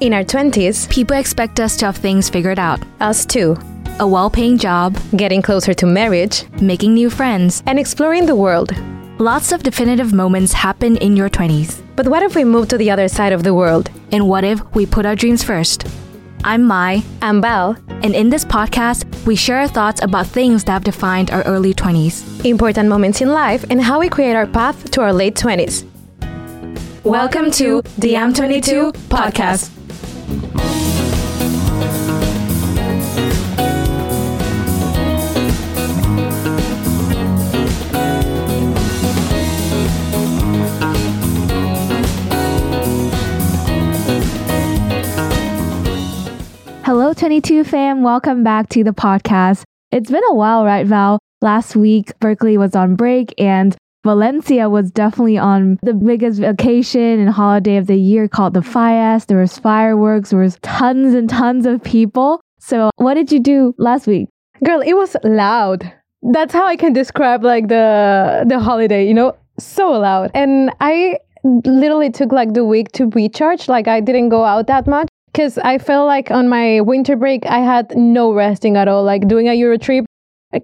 In our 20s, People expect us to have things figured out us too, a well paying job, getting closer to marriage, making new friends. and exploring the world. Lots of definitive moments happen in your 20s. But what if we move to the other side of the world? And what if we put our dreams first? I'm Mai, I'm Val. and in this podcast, we share our thoughts about things that have defined our early 20s. Important moments in life and how we create our path to our late 20s. Welcome to the M22 podcast. Hello, 22 fam. Welcome back to the podcast. It's been a while, right, Val? Last week, Berkeley was on break and Valencia was definitely on the biggest vacation and holiday of the year called the Fallas. There was fireworks, there was tons and tons of people. So, what did you do last week? Girl, it was loud. That's how I can describe like the the holiday, you know, so loud. And I literally took like the week to recharge. Like I didn't go out that much because I felt like on my winter break I had no resting at all. Like doing a Euro trip,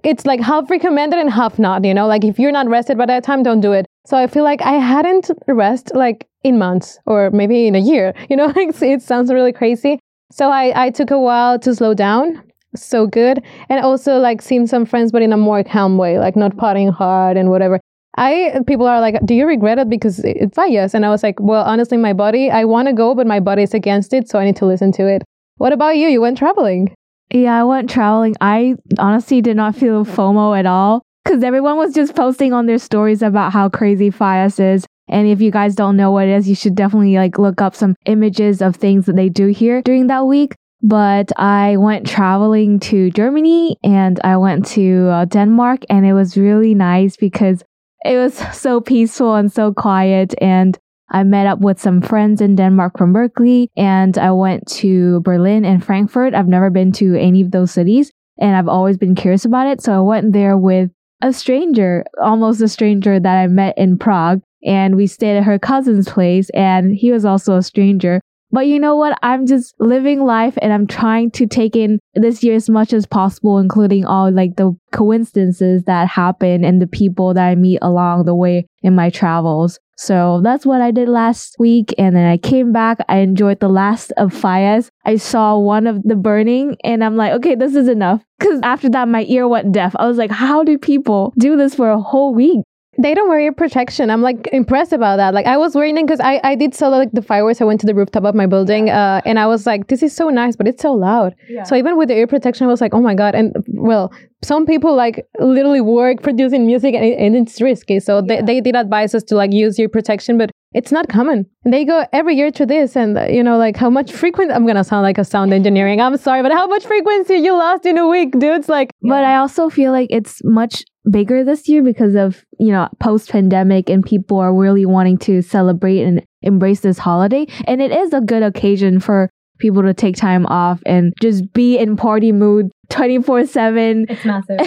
it's like half recommended and half not. You know, like if you're not rested by that time, don't do it. So I feel like I hadn't rest like in months or maybe in a year. You know, it sounds really crazy. So I I took a while to slow down so good and also like seeing some friends but in a more calm way like not partying hard and whatever i people are like do you regret it because it's yes and i was like well honestly my body i want to go but my body is against it so i need to listen to it what about you you went traveling Yeah, I went traveling. I honestly did not feel FOMO at all because everyone was just posting on their stories about how crazy Fallas is. And if you guys don't know what it is, you should definitely like look up some images of things that they do here during that week. But I went traveling to Germany and I went to uh, Denmark, and it was really nice because it was so peaceful and so quiet. And I met up with some friends in Denmark from Berkeley and I went to Berlin and Frankfurt. I've never been to any of those cities and I've always been curious about it. So I went there with a stranger, almost a stranger that I met in Prague. And we stayed at her cousin's place and he was also a stranger. But you know what? I'm just living life and I'm trying to take in this year as much as possible, including all like the coincidences that happen and the people that I meet along the way in my travels. So that's what I did last week. And then I came back. I enjoyed the last of Fallas. I saw one of the burning and I'm like, okay, this is enough. Cause after that, my ear went deaf. I was like, how do people do this for a whole week? They don't wear ear protection. I'm like impressed about that. Like i was wearing it because I, I did solo like the fireworks. I went to the rooftop of my building uh, and i was like this is so nice but it's so loud. So even with the ear protection i was like oh my god. And well some people like literally work producing music and, and it's risky. So they, they did advise us to like use ear protection but it's not common they go every year to this and uh, you know like how much frequent i'm gonna sound like a sound engineering i'm sorry but how much frequency you lost in a week dudes like But I also feel like it's much bigger this year because of, you know, post pandemic and people are really wanting to celebrate and embrace this holiday. And it is a good occasion for people to take time off and just be in party mood 24 7. it's massive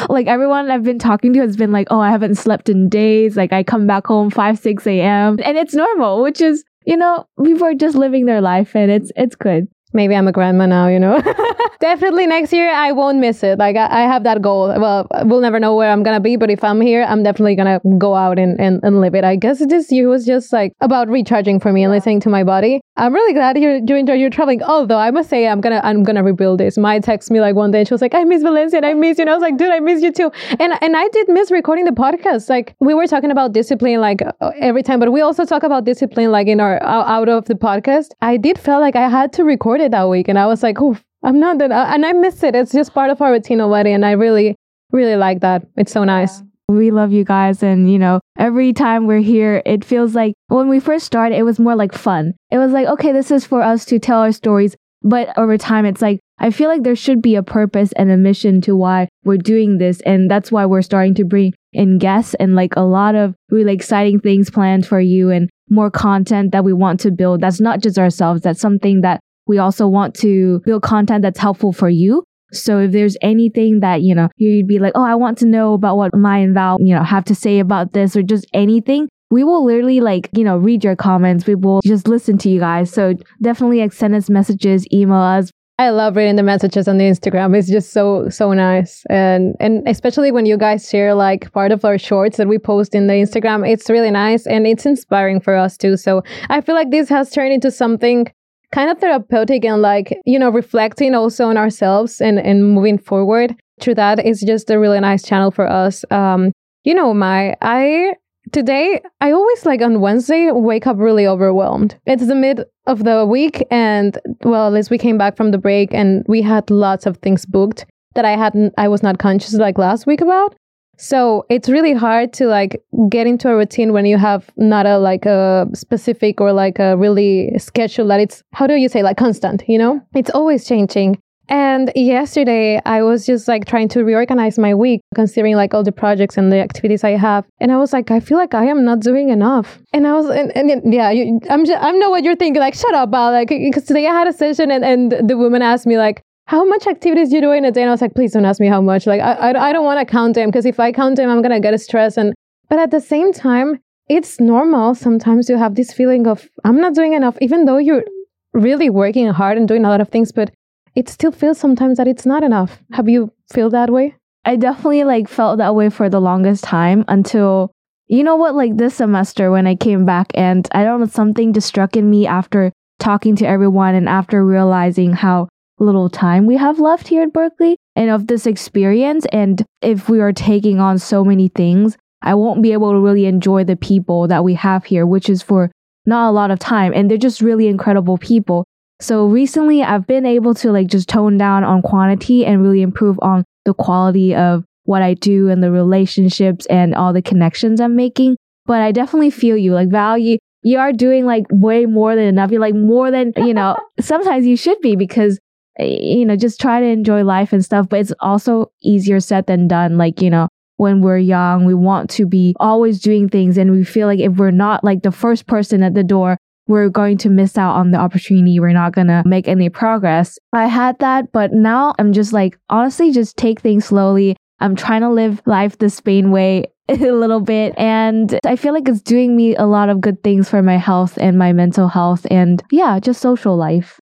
like everyone I've been talking to has been like, oh, I haven't slept in days. Like I come back home 5, 6 a.m. And it's normal, which is, you know, people are just living their life and it's it's good. Maybe i'm a grandma now you know? Definitely next year i won't miss it. Like I, I have that goal. Well we'll never know where i'm gonna be but if i'm here i'm definitely gonna go out and, and, and live it. I guess this year was just like about recharging for me and listening to my body. I'm really glad you, you enjoyed your traveling. Although i must say i'm gonna i'm gonna rebuild this. Mai text me like one day and she was like i miss valencia and i miss you. And i was like dude i miss you too. And and i did miss recording the podcast. Like we were talking about discipline like uh, every time but we also talk about discipline like in our out out of the podcast. I did feel like i had to record it that week and i was like oh i'm not that uh, and i miss it it's just part of our routine already and i really really like that it's so nice We love you guys. And, you know, every time we're here, it feels like when we first started, it was more like fun. It was like, okay, this is for us to tell our stories. But over time, it's like, I feel like there should be a purpose and a mission to why we're doing this. And that's why we're starting to bring in guests and like a lot of really exciting things planned for you and more content that we want to build. That's not just ourselves, that's something that we also want to build content that's helpful for you. So if there's anything that, you know, you'd be like, oh, I want to know about what Mai and Val, you know, have to say about this or just anything, we will literally like, you know, read your comments. We will just listen to you guys. So definitely like send us messages, email us. I love reading the messages on the Instagram. It's just so so nice, and and especially when you guys share like part of our shorts that we post in the Instagram, it's really nice and it's inspiring for us too. So I feel like this has turned into something kind of therapeutic and like you know reflecting also on ourselves and and moving forward through that is just a really nice channel for us. Um, you know, my I today i always like on wednesday wake up really overwhelmed it's the mid of the week and well at least we came back from the break and we had lots of things booked that i hadn't i was not conscious like last week about so it's really hard to like get into a routine when you have not a like a specific or like a really schedule that it's how do you say like constant you know it's always changing and yesterday I was just like trying to reorganize my week, considering like all the projects and the activities I have. And I was like, I feel like I am not doing enough. And I was, and, and yeah, you, I'm just, I know what you're thinking. Like, shut up, Val. Like, because today I had a session and, and the woman asked me like, how much activities you do in a day? And I was like, please don't ask me how much. Like, I, I, I don't want to count them because if I count them, I'm going to get stressed. And, but at the same time, it's normal. Sometimes you have this feeling of, I'm not doing enough, even though you're really working hard and doing a lot of things, but it still feels sometimes that it's not enough. Have you feel that way? I definitely like felt that way for the longest time until you know what like this semester when I came back and I don't know something just struck in me after talking to everyone and after realizing how little time we have left here at Berkeley and of this experience and if we are taking on so many things I won't be able to really enjoy the people that we have here which is for not a lot of time and they're just really incredible people so recently I've been able to like just tone down on quantity and really improve on the quality of what I do and the relationships and all the connections I'm making. But I definitely feel you like value. You are doing like way more than enough. You're like more than, you know, sometimes you should be because, you know, just try to enjoy life and stuff. But it's also easier said than done. Like, you know, when we're young, we want to be always doing things. And we feel like if we're not like the first person at the door, we're going to miss out on the opportunity. We're not going to make any progress. I had that, but now I'm just like, honestly, just take things slowly. I'm trying to live life the Spain way a little bit. And I feel like it's doing me a lot of good things for my health and my mental health and yeah, just social life.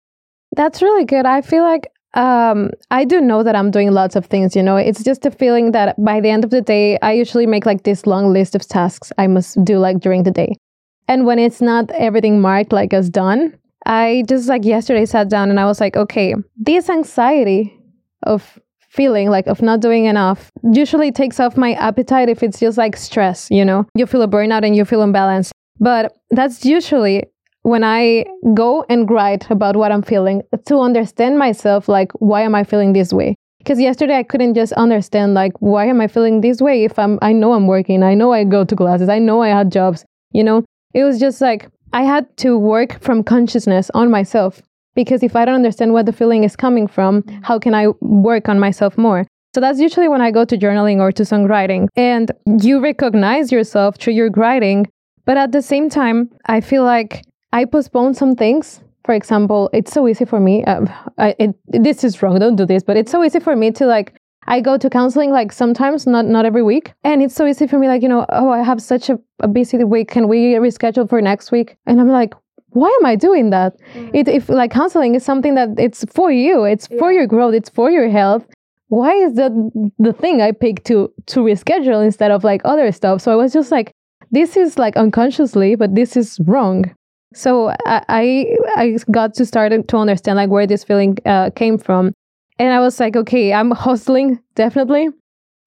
That's really good. I feel like um I do know that I'm doing lots of things, you know. It's just a feeling that by the end of the day, I usually make like this long list of tasks I must do like during the day. And when it's not everything marked like as done, I just like yesterday sat down and I was like, okay, this anxiety of feeling like of not doing enough usually takes off my appetite if it's just like stress, you know? You feel a burnout and you feel imbalanced. But that's usually when I go and write about what I'm feeling to understand myself, like, why am I feeling this way? Because yesterday I couldn't just understand, like, why am I feeling this way if I'm, I know I'm working, I know I go to classes, I know I had jobs, you know? It was just like I had to work from consciousness on myself because if I don't understand where the feeling is coming from, how can I work on myself more? So that's usually when I go to journaling or to songwriting. And you recognize yourself through your writing. But at the same time, I feel like I postpone some things. For example, it's so easy for me. Uh, I, it, this is wrong. Don't do this. But it's so easy for me to like I go to counseling like sometimes, not not every week, and it's so easy for me. Like you know, oh, I have such a, a busy week. Can we reschedule for next week? And I'm like, why am I doing that? Mm-hmm. It, if like counseling is something that it's for you, it's yeah. for your growth, it's for your health. Why is that the thing I pick to to reschedule instead of like other stuff? So I was just like, this is like unconsciously, but this is wrong. So I I, I got to start to understand like where this feeling uh, came from, and I was like, okay, I'm hustling, definitely.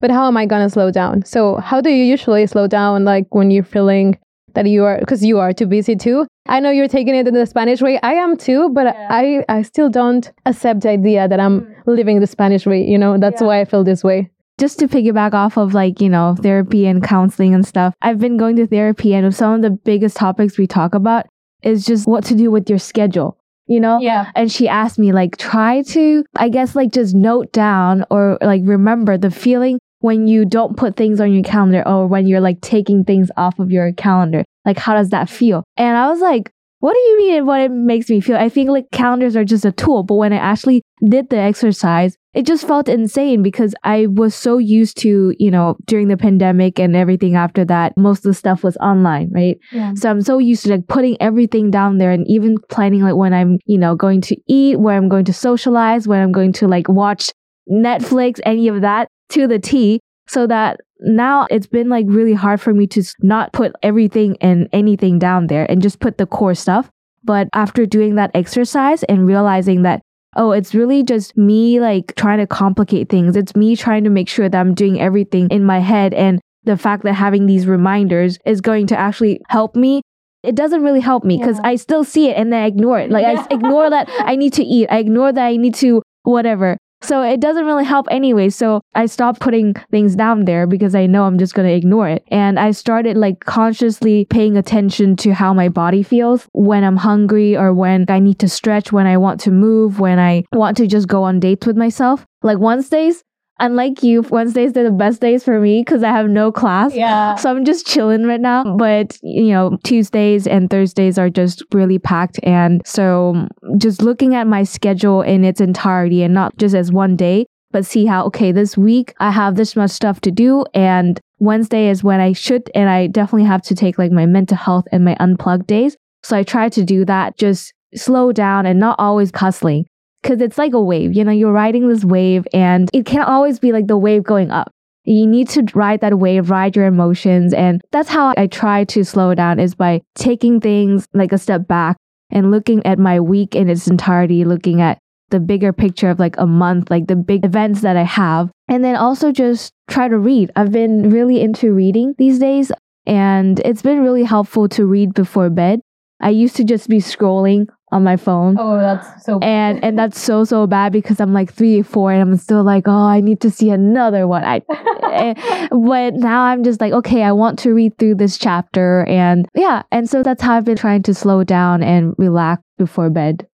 But how am I going to slow down? So, how do you usually slow down, like when you're feeling that you are, because you are too busy too? I know you're taking it in the Spanish way. I am too, but yeah. I, I still don't accept the idea that I'm mm. living the Spanish way. You know, that's yeah. why I feel this way just to piggyback off of like, you know, therapy and counseling and stuff, I've been going to therapy and some of the biggest topics we talk about is just what to do with your schedule you know? Yeah. And she asked me, like, try to, I guess, like, just note down or like remember the feeling when you don't put things on your calendar or when you're like taking things off of your calendar. Like, how does that feel? And I was like, what do you mean what it makes me feel? I think like calendars are just a tool, but when I actually did the exercise, it just felt insane because I was so used to, you know, during the pandemic and everything after that, most of the stuff was online, right? Yeah. So I'm so used to like putting everything down there and even planning like when I'm, you know, going to eat, where I'm going to socialize, when I'm going to like watch Netflix, any of that to the T. So that now it's been like really hard for me to not put everything and anything down there and just put the core stuff. But after doing that exercise and realizing that, oh, it's really just me like trying to complicate things. It's me trying to make sure that I'm doing everything in my head. And the fact that having these reminders is going to actually help me. It doesn't really help me because Yeah. I still see it and then I ignore it. Like I ignore that I need to eat. I ignore that I need to whatever. So it doesn't really help anyway. So I stopped putting things down there because I know I'm just going to ignore it. And I started like consciously paying attention to how my body feels when I'm hungry or when I need to stretch, when I want to move, when I want to just go on dates with myself. Like Wednesdays, unlike you, Wednesdays are the best days for me because I have no class. Yeah. So I'm just chilling right now. But, you know, Tuesdays and Thursdays are just really packed. And so just looking at my schedule in its entirety and not just as one day, but see how, okay, this week I have this much stuff to do. And Wednesday is when I should, and I definitely have to take like my mental health and my unplugged days. So I try to do that, just slow down and not always hustling. Cause it's like a wave, you know, you're riding this wave and it can't always be like the wave going up. You need to ride that wave, ride your emotions. And that's how I try to slow down is by taking things like a step back and looking at my week in its entirety, looking at the bigger picture of like a month, like the big events that I have. And then also just try to read. I've been really into reading these days and it's been really helpful to read before bed. I used to just be scrolling on my phone Oh, that's so. and and that's so so bad because I'm like three four and I'm still like oh I need to see another one I eh, but now I'm just like okay I want to read through this chapter and yeah and so that's how I've been trying to slow down and relax before bed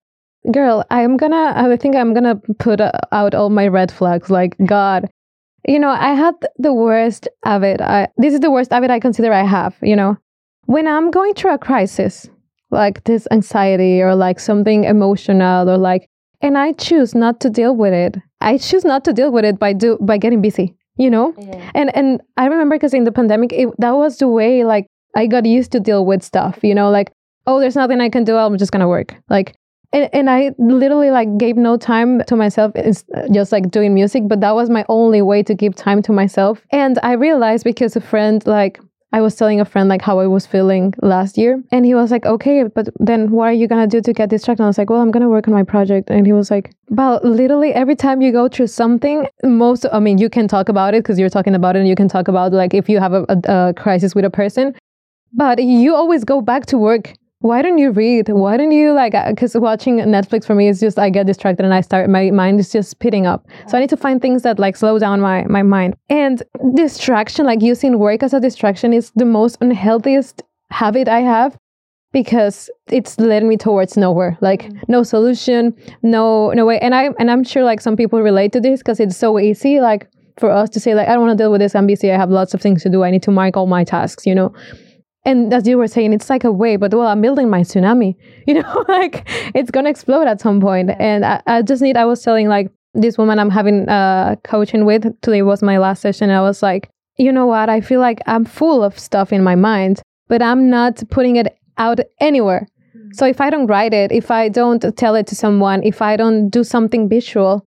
Girl, I'm gonna. I think I'm gonna put out all my red flags. Like God, you know, I had the worst habit. I this is the worst habit I consider I have. You know, when I'm going through a crisis, like this anxiety or like something emotional or like, and I choose not to deal with it. I choose not to deal with it by do by getting busy. You know, and and I remember because in the pandemic, it, that was the way like I got used to deal with stuff. You know, like oh, there's nothing I can do. I'm just gonna work. Like and, and I literally like gave no time to myself, it's uh, just like doing music, but that was my only way to give time to myself. And I realized because a friend, like, I was telling a friend like how I was feeling last year, and he was like, "Okay, but then what are you gonna do to get distracted?" I was like, "Well, I'm gonna work on my project." And he was like, "But literally every time you go through something, most I mean, you can talk about it because you're talking about it, and you can talk about like if you have a, a, a crisis with a person, but you always go back to work why don't you read? Why don't you like uh, because watching netflix for me is just i get distracted and i start my mind is just speeding up. So i need to find things that like slow down my my mind. And distraction like using work as a distraction is the most unhealthiest habit i have because it's led me towards nowhere. Like mm. no solution no no way. And i and i'm sure like some people relate to this because it's so easy like for us to say like i don't want to deal with this i'm busy i have lots of things to do i need to mark all my tasks you know and as you were saying, it's like a wave, but well, I'm building my tsunami. You know, like it's gonna explode at some point. And I, I just need. I was telling like this woman I'm having uh coaching with today was my last session. I was like, you know what? I feel like I'm full of stuff in my mind, but I'm not putting it out anywhere. So if I don't write it, if I don't tell it to someone, if I don't do something visual,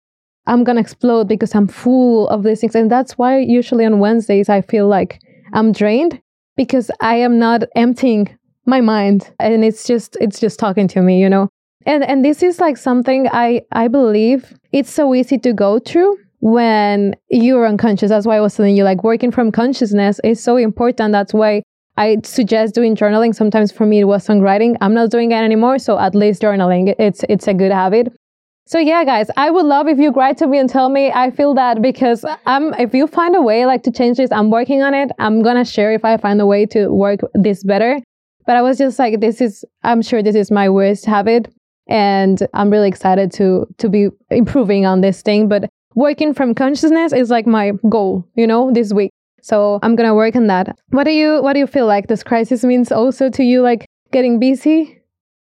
I'm gonna explode because I'm full of these things. And that's why usually on Wednesdays I feel like I'm drained because I am not emptying my mind and it's just it's just talking to me, you know. And and this is like something I I believe it's so easy to go through when you're unconscious. That's why I was telling you like working from consciousness is so important. That's why I suggest doing journaling. Sometimes for me it was songwriting. I'm not doing it anymore, so at least journaling it's it's a good habit. So yeah, guys, I would love if you write to me and tell me. I feel that because I'm. If you find a way like to change this, I'm working on it. I'm gonna share if I find a way to work this better. But I was just like, this is. I'm sure this is my worst habit, and I'm really excited to to be improving on this thing. But working from consciousness is like my goal, you know, this week. So I'm gonna work on that. What do you What do you feel like this crisis means also to you? Like getting busy.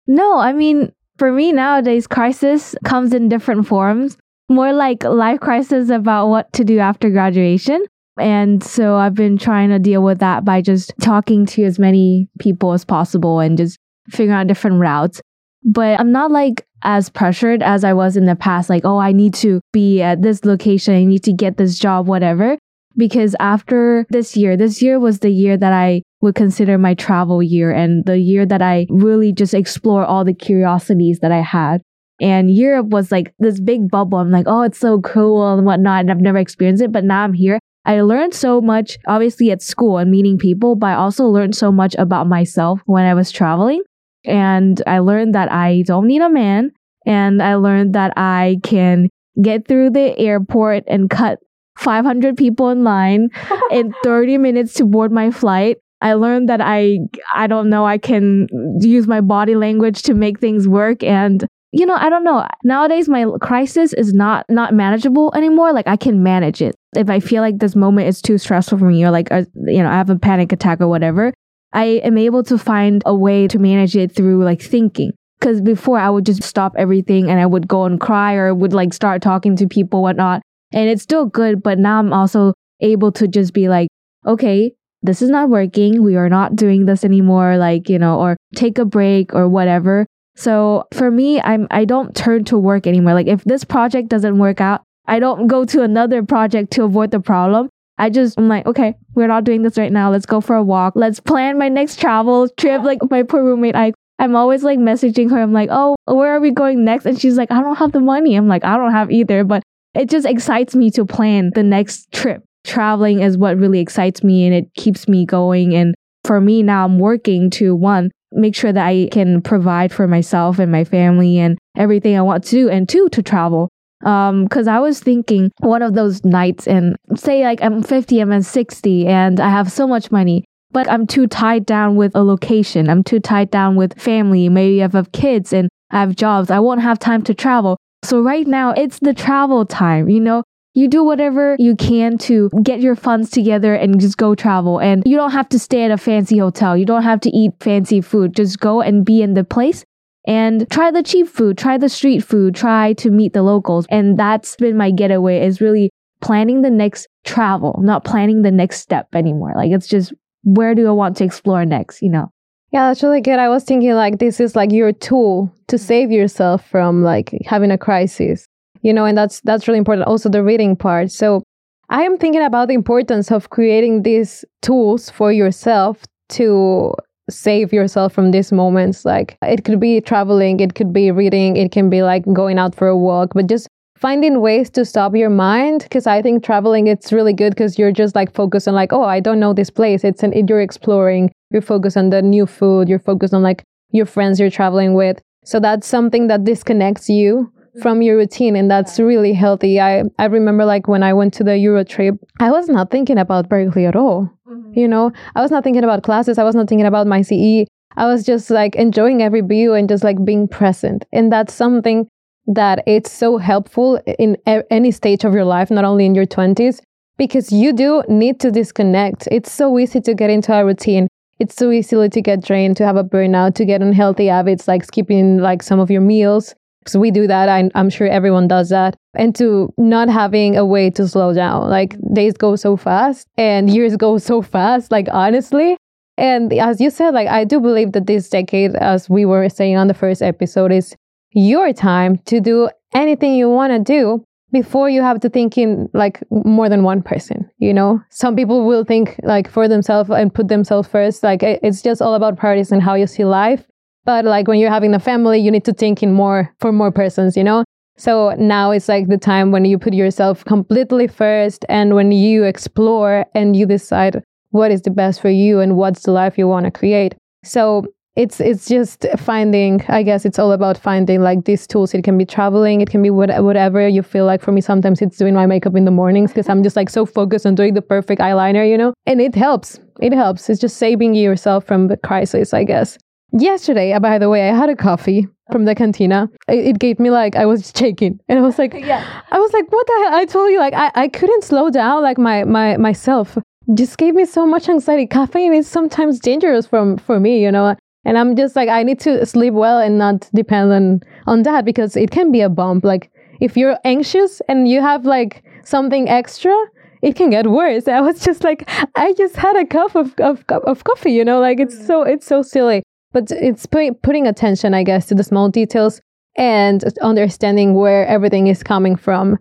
No, I mean, for me nowadays, crisis comes in different forms. More like life crisis about what to do after graduation. And so I've been trying to deal with that by just talking to as many people as possible and just figuring out different routes. But I'm not like as pressured as I was in the past, like, oh, I need to be at this location, I need to get this job, whatever. Because after this year, this year was the year that I would consider my travel year and the year that I really just explore all the curiosities that I had. And Europe was like this big bubble. I'm like, oh, it's so cool and whatnot. And I've never experienced it, but now I'm here. I learned so much, obviously at school and meeting people, but I also learned so much about myself when I was traveling. And I learned that I don't need a man. And I learned that I can get through the airport and cut 500 people in line in 30 minutes to board my flight. I learned that I I don't know I can use my body language to make things work. And you know I don't know. Nowadays my crisis is not not manageable anymore. Like I can manage it. If I feel like this moment is too stressful for me or like uh, you know I have a panic attack or whatever I am able to find a way to manage it through like thinking. Because before I would just stop everything and I would go and cry or would like start talking to people whatnot. And it's still good but now I'm also able to just be like okay this is not working. We are not doing this anymore. Like, you know, or take a break or whatever. So for me, I'm, I don't turn to work anymore. Like if this project doesn't work out, I don't go to another project to avoid the problem. I just, I'm like, okay, we're not doing this right now. Let's go for a walk. Let's plan my next travel trip. Like my poor roommate, I, I'm always like messaging her. I'm like, oh, where are we going next? And she's like, I don't have the money. I'm like, I don't have either, but it just excites me to plan the next trip traveling is what really excites me and it keeps me going. And for me now, I'm working to one, make sure that I can provide for myself and my family and everything I want to do, and two, to travel. Um, cause I was thinking one of those nights and say like I'm 50, I'm at 60 and I have so much money, but I'm too tied down with a location. I'm too tied down with family. Maybe I have kids and I have jobs. I won't have time to travel. So right now it's the travel time, you know, you do whatever you can to get your funds together and just go travel. And you don't have to stay at a fancy hotel. You don't have to eat fancy food. Just go and be in the place and try the cheap food, try the street food, try to meet the locals. And that's been my getaway is really planning the next travel, not planning the next step anymore. Like it's just where do I want to explore next, you know? Yeah, that's really good. I was thinking like this is like your tool to save yourself from like having a crisis you know and that's that's really important. Also the reading part. So i am thinking about the importance of creating these tools for yourself to save yourself from these moments. Like it could be traveling it could be reading it can be like going out for a walk but just finding ways to stop your mind because i think traveling it's really good because you're just like focused on like oh i don't know this place. It's an you're exploring you're focused on the new food you're focused on like your friends you're traveling with. So that's something that disconnects you from your routine and that's really healthy. I i remember like when i went to the euro trip i was not thinking about berkeley at all mm-hmm. you know? I was not thinking about classes. I was not thinking about my ce i was just like enjoying every view and just like being present. And that's something that it's so helpful in a- any stage of your life not only in your 20s because you do need to disconnect. It's so easy to get into a routine. It's so easy to get drained to have a burnout to get unhealthy habits like skipping like some of your meals so we do that. I, I'm sure everyone does that. And to not having a way to slow down. Like days go so fast and years go so fast, like honestly. And as you said, like I do believe that this decade, as we were saying on the first episode, is your time to do anything you want to do before you have to think in like more than one person you know some people will think like for themselves and put themselves first like it's just all about priorities and how you see life but like when you're having a family, you need to think in more for more persons, you know? So now it's like the time when you put yourself completely first and when you explore and you decide what is the best for you and what's the life you want to create. So it's it's just finding i guess it's all about finding like these tools. It can be traveling it can be what, whatever you feel like. For me sometimes it's doing my makeup in the mornings because i'm just like so focused on doing the perfect eyeliner you know? And it helps it helps. It's just saving yourself from the crisis i guess Yesterday, uh, by the way, I had a coffee from the cantina. It, it gave me like I was shaking, and I was like, yeah. I was like, what the hell? I told you like I, I couldn't slow down like my my myself. Just gave me so much anxiety. Caffeine is sometimes dangerous from for me, you know. And I'm just like, I need to sleep well and not depend on, on that because it can be a bump. Like, if you're anxious and you have like something extra, it can get worse. I was just like, I just had a cup of, of, of coffee, you know, like it's so, it's so silly. But it's put, putting attention, I guess, to the small details and understanding where everything is coming from.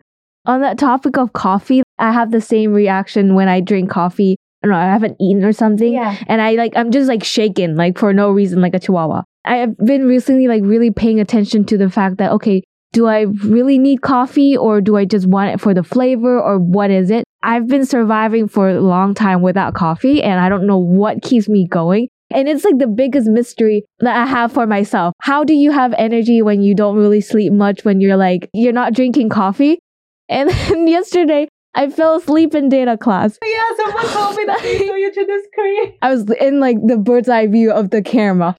On that topic of coffee, I have the same reaction when I drink coffee. I don't know, I haven't eaten or something. And I like, I'm just like shaken, like for no reason, like a chihuahua. I have been recently like really paying attention to the fact that, okay, do I really need coffee or do I just want it for the flavor or what is it? I've been surviving for a long time without coffee and I don't know what keeps me going. And it's like the biggest mystery that I have for myself. How do you have energy when you don't really sleep much when you're like, you're not drinking coffee? And then yesterday, I fell asleep in data class. Yeah, someone told me that they saw you to the screen. I was in like the bird's eye view of the camera.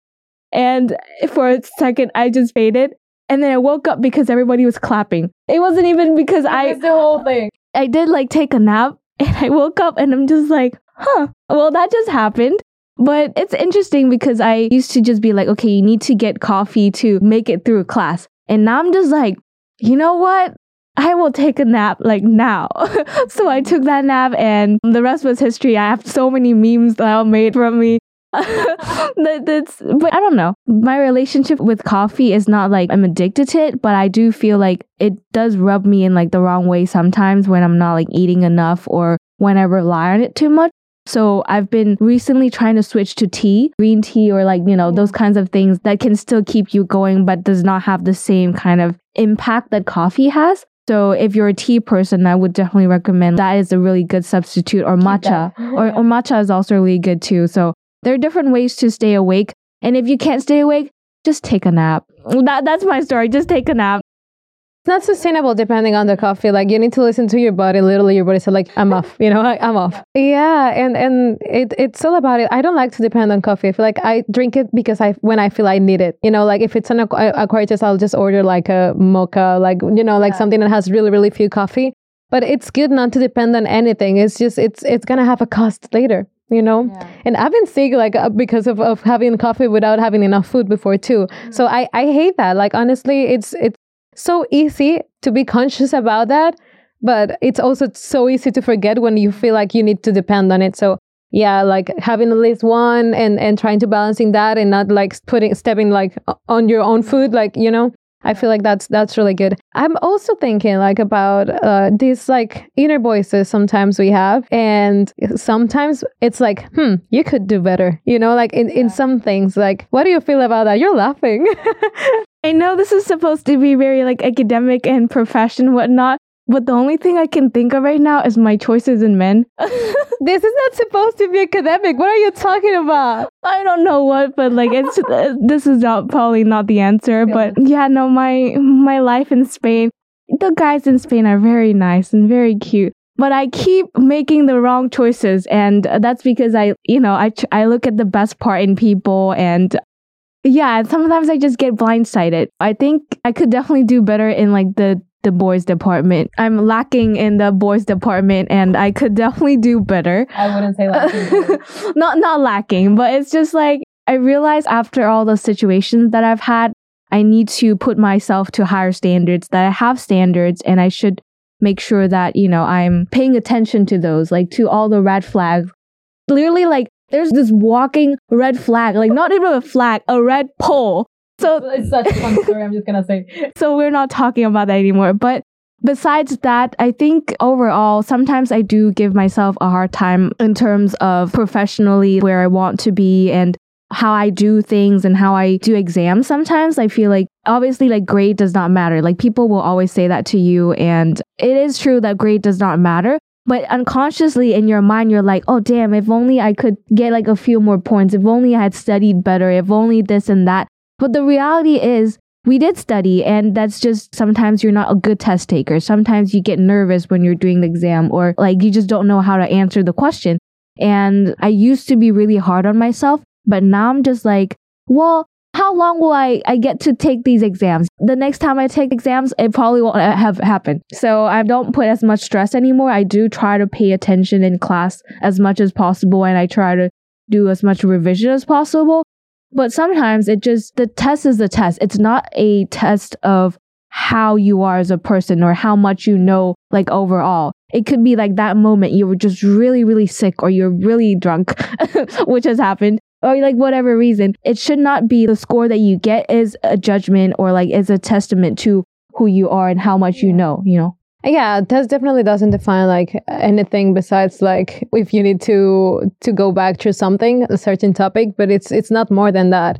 And for a second, I just faded. And then I woke up because everybody was clapping. It wasn't even because I It's the whole thing. I did like take a nap and I woke up and I'm just like, huh, well, that just happened. But it's interesting because I used to just be like, okay, you need to get coffee to make it through class. And now I'm just like, you know what? I will take a nap like now. so I took that nap and the rest was history. I have so many memes that are made from me. that, that's, but I don't know. My relationship with coffee is not like I'm addicted to it, but I do feel like it does rub me in like the wrong way sometimes when I'm not like eating enough or when I rely on it too much. So I've been recently trying to switch to tea, green tea, or like, you know, those kinds of things that can still keep you going, but does not have the same kind of impact that coffee has. So if you're a tea person, I would definitely recommend that is a really good substitute or matcha. Or, or matcha is also really good too. So there are different ways to stay awake. And if you can't stay awake, just take a nap. That, that's my story. Just take a nap. It's not sustainable depending on the coffee. Like you need to listen to your body. Literally, your body said like, "I'm off." You know, like, I'm off. Yeah, and and it it's all about it. I don't like to depend on coffee. I feel like I drink it because I when I feel I need it. You know, like if it's an aqu- aquarius, I'll just order like a mocha, like you know, like something that has really really few coffee. But it's good not to depend on anything. It's just it's it's gonna have a cost later. You know, and I've been sick like uh, because of, of having coffee without having enough food before too. So I I hate that. Like honestly, it's it's so easy to be conscious about that, but it's also so easy to forget when you feel like you need to depend on it. So yeah, like having at least one and and trying to balancing that and not like putting stepping like on your own food, like you know. I feel like that's that's really good. I'm also thinking like about uh, these like inner voices sometimes we have, and sometimes it's like, hmm, you could do better. You know, like in, in some things. Like, what do you feel about that? You're laughing. I know this is supposed to be very like academic and profession whatnot, but the only thing I can think of right now is my choices in men. this is not supposed to be academic. What are you talking about? I don't know what, but like it's uh, this is not probably not the answer, but yeah, no, my my life in Spain, the guys in Spain are very nice and very cute. But I keep making the wrong choices, and that's because I, you know, I I look at the best part in people, and yeah, sometimes I just get blindsided. I think I could definitely do better in like the the boys department. I'm lacking in the boys department, and I could definitely do better. I wouldn't say lacking. not not lacking, but it's just like I realize after all the situations that I've had, I need to put myself to higher standards. That I have standards, and I should make sure that you know I'm paying attention to those, like to all the red flags. Clearly, like there's this walking red flag, like not even a flag, a red pole. So it's such a fun story. I'm just gonna say. so we're not talking about that anymore. But besides that, I think overall, sometimes I do give myself a hard time in terms of professionally where I want to be and how I do things and how I do exams. Sometimes I feel like obviously like grade does not matter. Like people will always say that to you. And it is true that grade does not matter. But unconsciously in your mind, you're like, oh, damn, if only I could get like a few more points, if only I had studied better, if only this and that. But the reality is, we did study, and that's just sometimes you're not a good test taker. Sometimes you get nervous when you're doing the exam, or like you just don't know how to answer the question. And I used to be really hard on myself, but now I'm just like, well, how long will I, I get to take these exams? The next time I take exams, it probably won't uh, have happened. So I don't put as much stress anymore. I do try to pay attention in class as much as possible, and I try to do as much revision as possible. But sometimes it just, the test is the test. It's not a test of how you are as a person or how much you know, like overall. It could be like that moment you were just really, really sick or you're really drunk, which has happened, or like whatever reason. It should not be the score that you get is a judgment or like is a testament to who you are and how much you know, you know? Yeah, test definitely doesn't define like anything besides like if you need to to go back to something, a certain topic, but it's it's not more than that.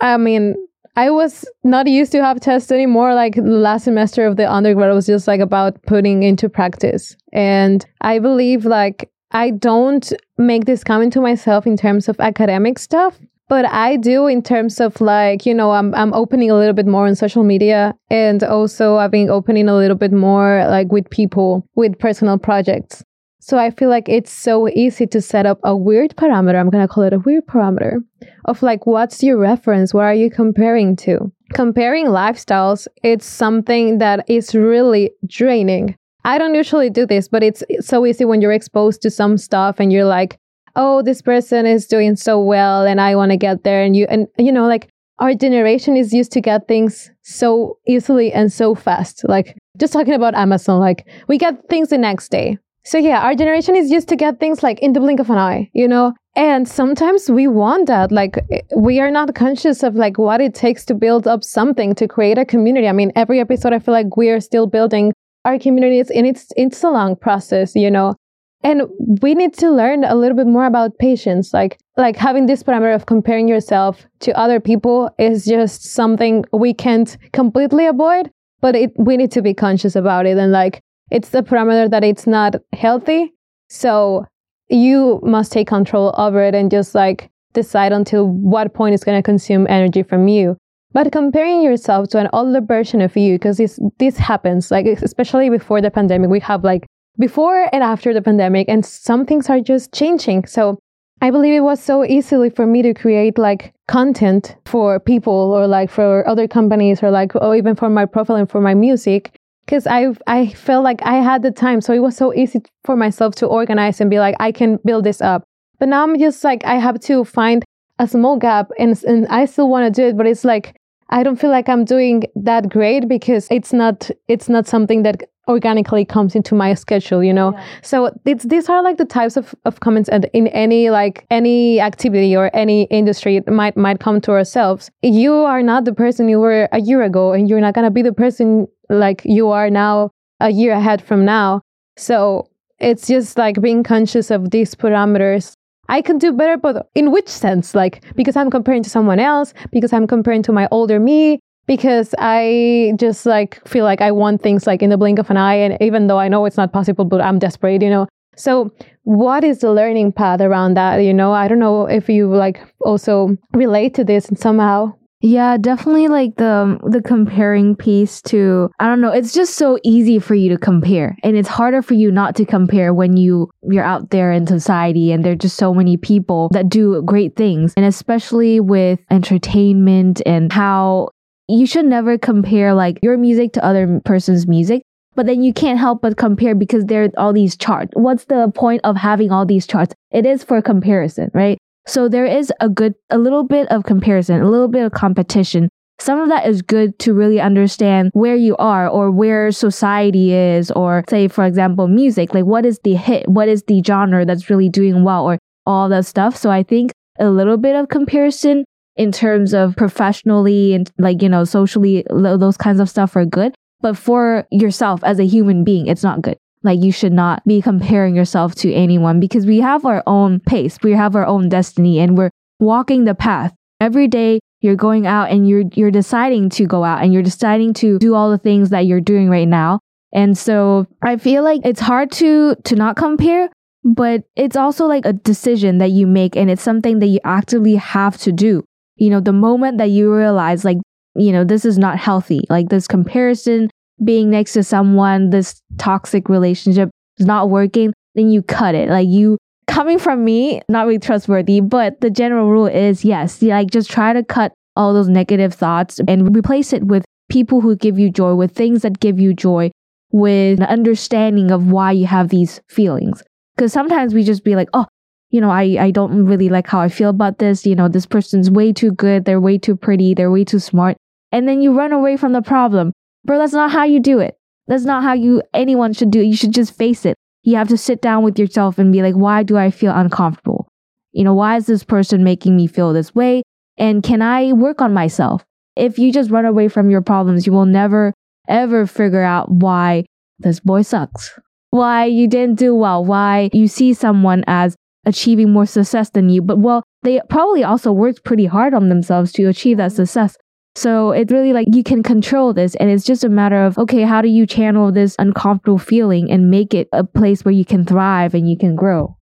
I mean, I was not used to have tests anymore. Like last semester of the undergrad was just like about putting into practice. And I believe like I don't make this comment to myself in terms of academic stuff, but I do in terms of like, you know, I'm I'm opening a little bit more on social media and also I've been opening a little bit more like with people with personal projects. So I feel like it's so easy to set up a weird parameter. I'm going to call it a weird parameter of like what's your reference? What are you comparing to? Comparing lifestyles, it's something that is really draining. I don't usually do this, but it's so easy when you're exposed to some stuff and you're like, oh, this person is doing so well and I want to get there. And you, and you know, like our generation is used to get things so easily and so fast. Like just talking about Amazon, like we get things the next day. So yeah, our generation is used to get things like in the blink of an eye, you know? And sometimes we want that. Like eh, we are not conscious of like what it takes to build up something to create a community. I mean, every episode I feel like we are still building our communities and it's it's a long process, you know and we need to learn a little bit more about patience. Like like having this parameter of comparing yourself to other people is just something we can't completely avoid but it, we need to be conscious about it. And like it's the parameter that it's not healthy. So you must take control over it and just like decide until what point it's going to consume energy from you. But comparing yourself to an older version of you because this this happens like especially before the pandemic we have like before and after the pandemic, and some things are just changing. So I believe it was so easily for me to create like content for people or like for other companies or like or even for my profile and for my music because I I felt like I had the time, so it was so easy for myself to organize and be like I can build this up. But now I'm just like I have to find a small gap and and I still want to do it, but it's like I don't feel like I'm doing that great because it's not it's not something that organically comes into my schedule you know? Yeah. so it's, these are like the types of, of comments and in any like any activity or any industry it might might come to ourselves. You are not the person you were a year ago and you're not going to be the person like you are now a year ahead from now. So it's just like being conscious of these parameters I can do better, but in which sense? Like, because I'm comparing to someone else, because I'm comparing to my older me, because I just like feel like I want things like in the blink of an eye. And even though I know it's not possible, but I'm desperate, you know. So, what is the learning path around that? You know, I don't know if you like also relate to this and somehow. Yeah, definitely like the um, the comparing piece to I don't know, it's just so easy for you to compare. And it's harder for you not to compare when you you're out there in society and there're just so many people that do great things. And especially with entertainment and how you should never compare like your music to other person's music but then you can't help but compare because there are all these charts. What's the point of having all these charts? It is for comparison, right? So there is a good, a little bit of comparison, a little bit of competition. Some of that is good to really understand where you are or where society is, or say, for example, music. Like, what is the hit? What is the genre that's really doing well, or all that stuff. So I think a little bit of comparison in terms of professionally and like, you know, socially, those kinds of stuff are good. But for yourself as a human being, it's not good. Like you should not be comparing yourself to anyone because we have our own pace. We have our own destiny and we're walking the path. Every day you're going out and you're you're deciding to go out and you're deciding to do all the things that you're doing right now. And so I feel like it's hard to to not compare, but it's also like a decision that you make and it's something that you actively have to do you know, the moment that you realize, like, you know, this is not healthy, like this comparison, being next to someone, this toxic relationship is not working, then you cut it. Like, you, coming from me, not really trustworthy, but the general rule is yes, like, just try to cut all those negative thoughts and replace it with people who give you joy, with things that give you joy, with an understanding of why you have these feelings. Because sometimes we just be like, oh, you know, I, I don't really like how I feel about this. You know, this person's way too good. They're way too pretty. They're way too smart. And then you run away from the problem. Bro, that's not how you do it. That's not how you anyone should do it. You should just face it. You have to sit down with yourself and be like, why do I feel uncomfortable? You know, why is this person making me feel this way? And can I work on myself? If you just run away from your problems, you will never ever figure out why this boy sucks. Why you didn't do well. Why you see someone as achieving more success than you. But well, they probably also worked pretty hard on themselves to achieve that success. So it's really like you can control this, and it's just a matter of okay, how do you channel this uncomfortable feeling and make it a place where you can thrive and you can grow?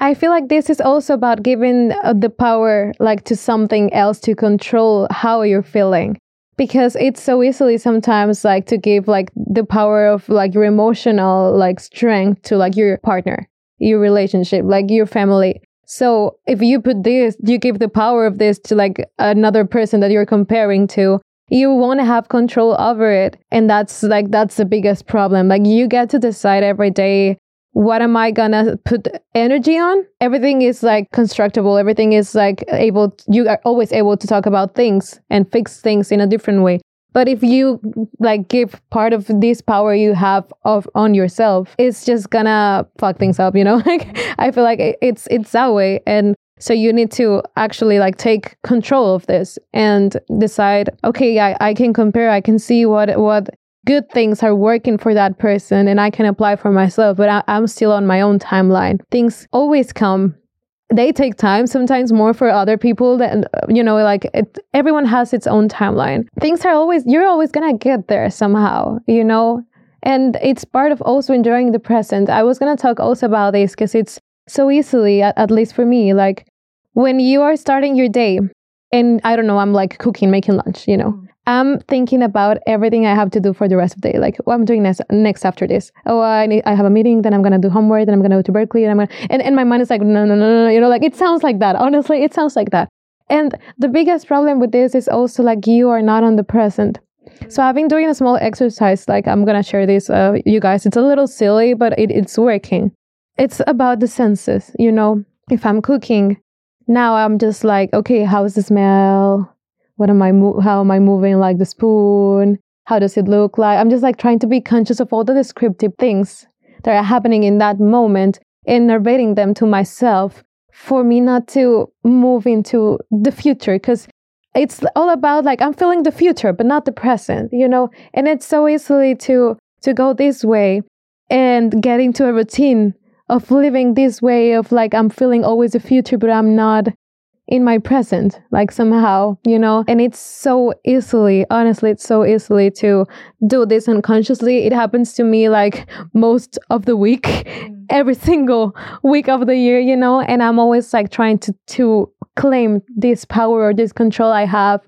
I feel like this is also about giving uh, the power like to something else to control how you're feeling because it's so easily sometimes like to give like the power of like your emotional like strength to like your partner your relationship, like your family. So if you put this, you give the power of this to like another person that you're comparing to, you won't have control over it. And that's like, that's the biggest problem. Like you get to decide every day, what am I gonna put energy on? Everything is like constructible. Everything is like able, you are always able to talk about things and fix things in a different way. But if you like give part of this power you have of on yourself, it's just gonna fuck things up, you know? Like I feel like it's it's that way. And so you need to actually like take control of this and decide, okay, I, I can compare, I can see what what good things are working for that person and I can apply for myself, but I, I'm still on my own timeline. Things always come they take time sometimes more for other people that you know like it, everyone has its own timeline. Things are always you're always gonna get there somehow you know? And it's part of also enjoying the present. I was gonna talk also about this because it's so easily at, at least for me like when you are starting your day and i don't know i'm like cooking making lunch you know? Mm. I'm thinking about everything I have to do for the rest of the day. Like what I'm doing next, next after this. Oh, I need, I have a meeting. Then I'm gonna do homework. Then I'm gonna go to Berkeley. And I'm gonna, and, and my mind is like, no, no, no, no, no. You know, like it sounds like that. Honestly, it sounds like that. And the biggest problem with this is also like you are not on the present. So I've been doing a small exercise. Like I'm gonna share this, uh, you guys. It's a little silly, but it, it's working. It's about the senses. You know, if I'm cooking, now I'm just like, okay, how's the smell? What am I mo- how am I moving like the spoon? How does it look like? I'm just like trying to be conscious of all the descriptive things that are happening in that moment and narrating them to myself for me not to move into the future because it's all about like I'm feeling the future but not the present, you know? And it's so easily to to go this way and get into a routine of living this way of like I'm feeling always the future but I'm not in my present, like somehow, you know, and it's so easily, honestly, it's so easily to do this unconsciously. It happens to me like most of the week, mm. every single week of the year, you know, and I'm always like trying to, to claim this power or this control I have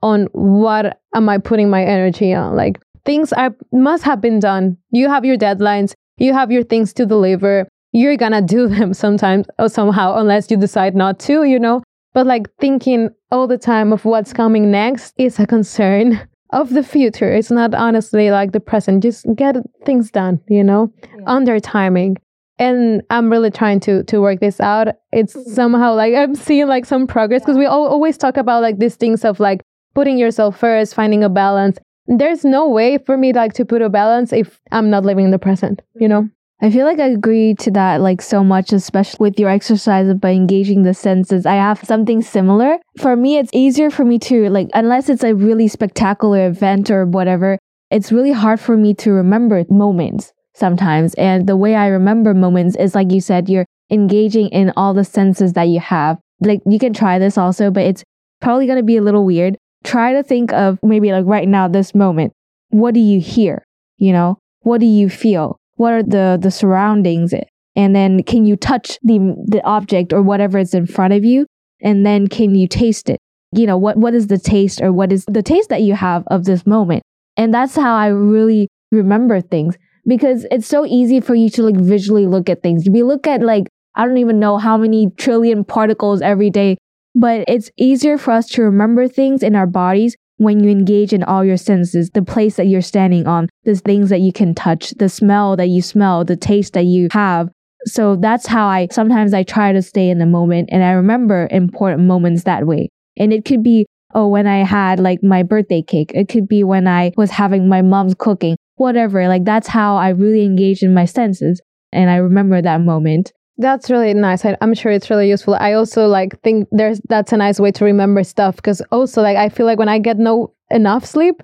on what am I putting my energy on. Like things are must have been done. You have your deadlines, you have your things to deliver you're gonna do them sometimes or somehow unless you decide not to you know but like thinking all the time of what's coming next is a concern of the future. It's not honestly like the present. Just get things done, you know, yeah. under timing. And I'm really trying to to work this out. It's mm-hmm. somehow like I'm seeing like some progress because we all, always talk about like these things of like putting yourself first, finding a balance. There's no way for me like to put a balance if I'm not living in the present, you know? I feel like I agree to that like so much, especially with your exercise by engaging the senses. I have something similar. For me, it's easier for me to like, unless it's a really spectacular event or whatever, it's really hard for me to remember moments sometimes. And the way I remember moments is like you said, you're engaging in all the senses that you have. Like you can try this also, but it's probably going to be a little weird. Try to think of maybe like right now, this moment. What do you hear? You know, what do you feel? What are the the surroundings? And then can you touch the the object or whatever is in front of you? And then can you taste it? You know what what is the taste or what is the taste that you have of this moment? And that's how i really remember things because it's so easy for you to like visually look at things. We look at like i don't even know how many trillion particles every day but it's easier for us to remember things in our bodies when you engage in all your senses, the place that you're standing on, the things that you can touch, the smell that you smell, the taste that you have, So that's how I sometimes I try to stay in the moment and I remember important moments that way. And it could be, oh, when I had like my birthday cake. It could be when I was having my mom's cooking, whatever. Like that's how I really engage in my senses. And I remember that moment. That's really nice. I, I'm sure it's really useful. I also like think there's that's a nice way to remember stuff because also like I feel like when I get no enough sleep,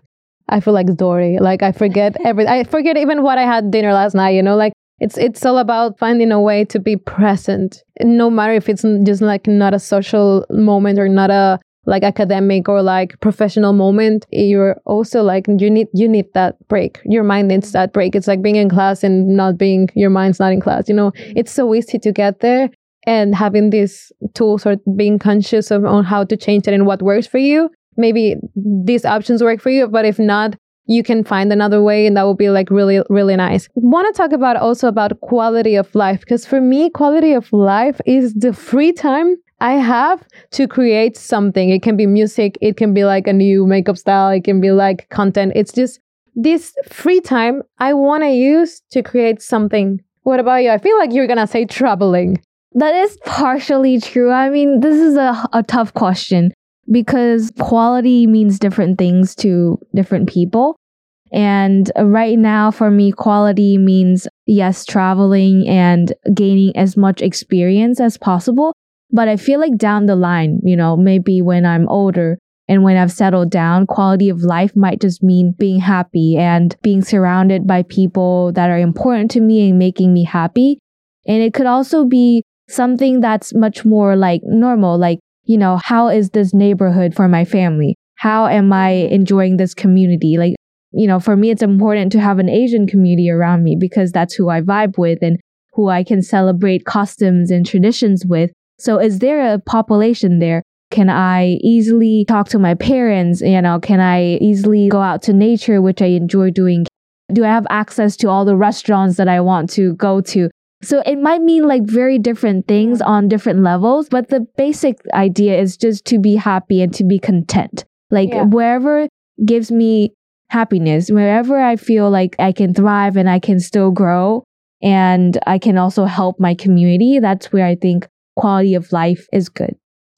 I feel like Dory. Like I forget every I forget even what I had dinner last night. You know, like it's it's all about finding a way to be present, no matter if it's just like not a social moment or not a like academic or like professional moment. You're also like you need you need that break. Your mind needs that break. It's like being in class and not being your mind's not in class. You know, mm-hmm. it's so easy to get there. And having these tools or being conscious of on how to change it and what works for you maybe these options work for you but if not you can find another way and that will be like really really nice want to talk about also about quality of life because for me quality of life is the free time i have to create something it can be music it can be like a new makeup style it can be like content it's just this free time i want to use to create something what about you i feel like you're gonna say traveling That is partially true. I mean, this is a, a tough question because quality means different things to different people. And right now, for me, quality means yes, traveling and gaining as much experience as possible. But I feel like down the line, you know, maybe when I'm older and when I've settled down, quality of life might just mean being happy and being surrounded by people that are important to me and making me happy. And it could also be something that's much more like normal, like you know, how is this neighborhood for my family? How am I enjoying this community? Like, you know, for me, it's important to have an Asian community around me because that's who I vibe with and who I can celebrate customs and traditions with. So is there a population there? Can I easily talk to my parents? You know, can I easily go out to nature, which I enjoy doing? Do I have access to all the restaurants that I want to go to? So it might mean like very different things on different levels, but the basic idea is just to be happy and to be content. Like Yeah. wherever gives me happiness, wherever I feel like I can thrive and I can still grow and I can also help my community, that's where I think quality of life is good.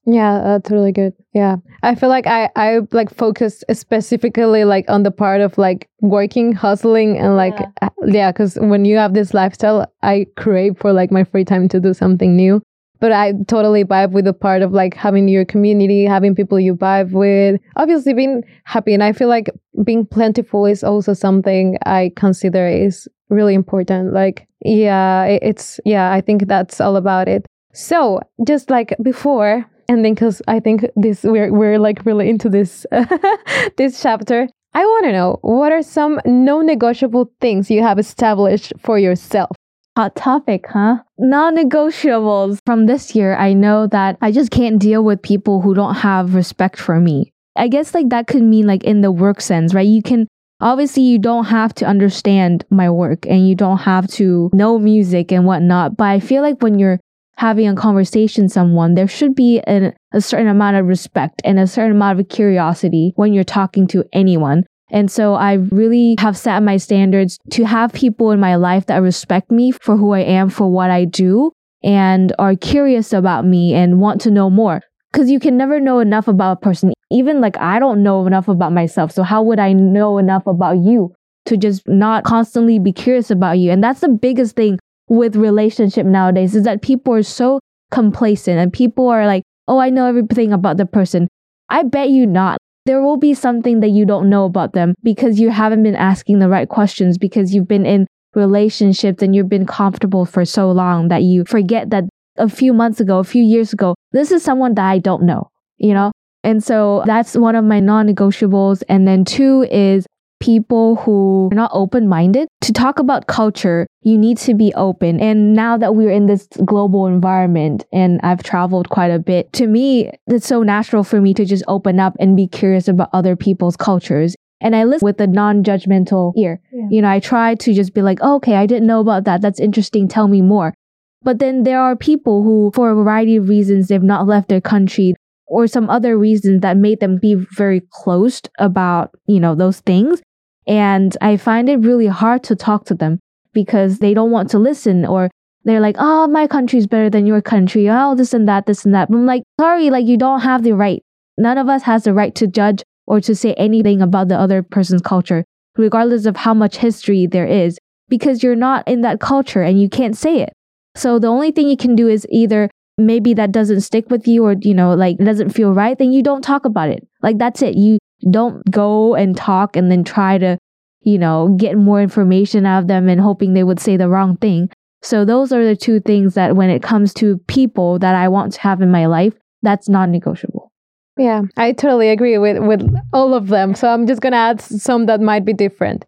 Yeah, that's really good. Yeah. I feel like I I like focus specifically like on the part of like working, hustling and like Yeah. uh, yeah, cuz when you have this lifestyle, I crave for like my free time to do something new. But I totally vibe with the part of like having your community, having people you vibe with, obviously being happy. And I feel like being plentiful is also something I consider is really important. Like, yeah, it's, yeah, I think that's all about it. So, just like before, and then because I think this we're we're like really into this this chapter. I want to know what are some non-negotiable things you have established for yourself. Hot topic, huh? Non negotiables from this year. I know that I just can't deal with people who don't have respect for me. I guess like that could mean like in the work sense, right? You can obviously you don't have to understand my work and you don't have to know music and whatnot. But I feel like when you're having a conversation with someone, there should be an, a certain amount of respect and a certain amount of curiosity when you're talking to anyone. And so I really have set my standards to have people in my life that respect me for who I am, for what I do, and are curious about me and want to know more. Because you can never know enough about a person. Even like I don't know enough about myself. So how would I know enough about you to just not constantly be curious about you? And that's the biggest thing with relationship nowadays is that people are so complacent and people are like, oh, I know everything about the person. I bet you not there will be something that you don't know about them because you haven't been asking the right questions because you've been in relationships and you've been comfortable for so long that you forget that a few months ago, a few years ago, this is someone that I don't know, you know? And so that's one of my non negotiables. And then two is people who are not open minded. To talk about culture, you need to be open. And now that we're in this global environment and I've traveled quite a bit, to me, it's so natural for me to just open up and be curious about other people's cultures. And I listen with a non judgmental ear. Yeah. You know, I try to just be like, oh, okay, I didn't know about that. That's interesting. Tell me more. But then there are people who, for a variety of reasons, they've not left their country or some other reasons that made them be very closed about, you know, those things. And I find it really hard to talk to them because they don't want to listen or they're like, oh, my country's better than your country. Oh, this and that, this and that. But I'm like, sorry, like you don't have the right. None of us has the right to judge or to say anything about the other person's culture, regardless of how much history there is, because you're not in that culture and you can't say it. So the only thing you can do is either maybe that doesn't stick with you or, you know, like it doesn't feel right, then you don't talk about it. Like that's it. You don't go and talk and then try to, you know, get more information out of them and hoping they would say the wrong thing. So those are the two things that when it comes to people that I want to have in my life, that's non-negotiable. Yeah, I totally agree with with all of them. So I'm just gonna add some that might be different.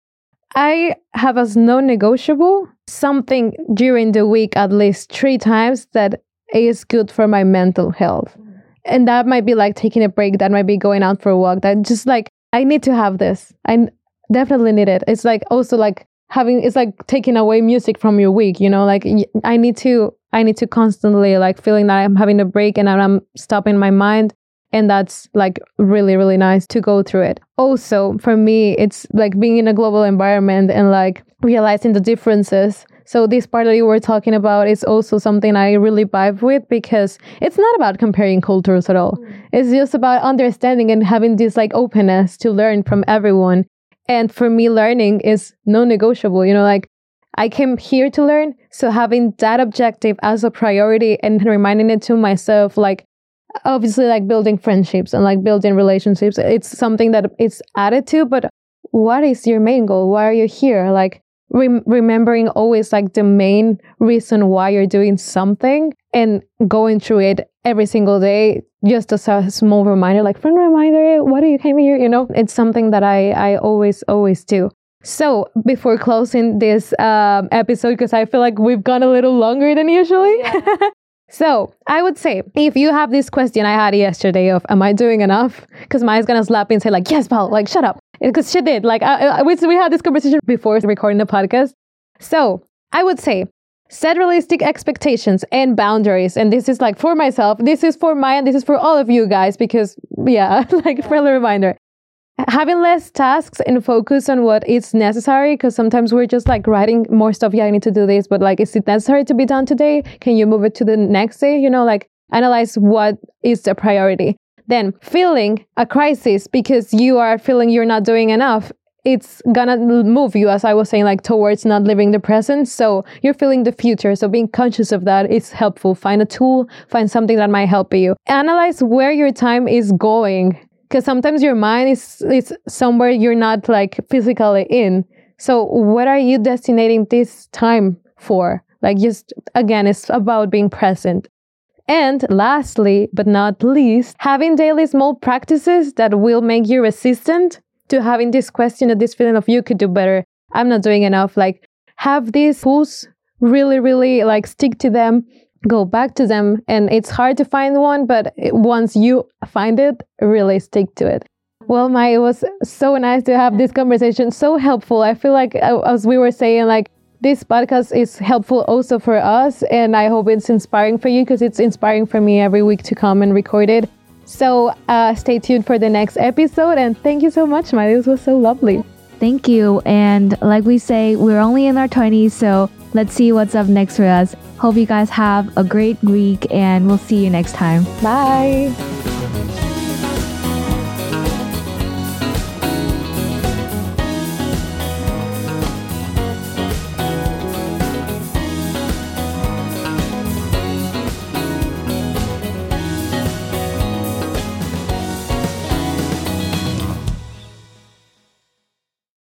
I have as non-negotiable something during the week at least three times that is good for my mental health. And that might be like taking a break, that might be going out for a walk. That just like I need to have this. I definitely need it. It's like also like having it's like taking away music from your week, you know, like I need to I need to constantly like feeling that I'm having a break and I'm stopping my mind and that's like really really nice to go through it also for me it's like being in a global environment and like realizing the differences so this part that you were talking about is also something i really vibe with because it's not about comparing cultures at all mm. it's just about understanding and having this like openness to learn from everyone and for me learning is non-negotiable you know like I came here to learn. So having that objective as a priority and reminding it to myself, like, obviously like building friendships and like building relationships it's something that it's added to but what is your main goal why are you here like rem- remembering always like the main reason why you're doing something and going through it every single day just as a small reminder like friend reminder what do you came here? You know? It's something that i i always always do. So before closing this um, episode because i feel like we've gone a little longer than usually. Yeah. So I would say if you have this question I had yesterday of am I doing enough? Because Mai's gonna slap me and say like yes, Val, like shut up, because she did. Like I, I, we we had this conversation before recording the podcast. So I would say set realistic expectations and boundaries. And this is like for myself, this is for Mai, and this is for all of you guys because yeah, like a friendly reminder having less tasks and focus on what is necessary because sometimes we're just like writing more stuff yeah i need to do this but like is it necessary to be done today can you move it to the next day you know like analyze what is the priority then feeling a crisis because you are feeling you're not doing enough it's gonna move you as i was saying like towards not living the present. So you're feeling the future. So being conscious of that is helpful. Find a tool find something that might help you. Analyze where your time is going because sometimes your mind is is somewhere you're not like physically in. So what are you destinating this time for? Like just again it's about being present and lastly but not least having daily small practices that will make you resistant to having this question or this feeling of you could do better. I'm not doing enough. Like have these tools really really like stick to them go back to them and it's hard to find one but once you find it really stick to it. Well Mai, it was so nice to have this conversation so helpful. I feel like uh, as we were saying like this podcast is helpful also for us and i hope it's inspiring for you because it's inspiring for me every week to come and record it so uh, stay tuned for the next episode and thank you so much Mai. this was so lovely thank you and like we say we're only in our 20s so let's see what's up next for us Hope you guys have a great week and we'll see you next time. Bye.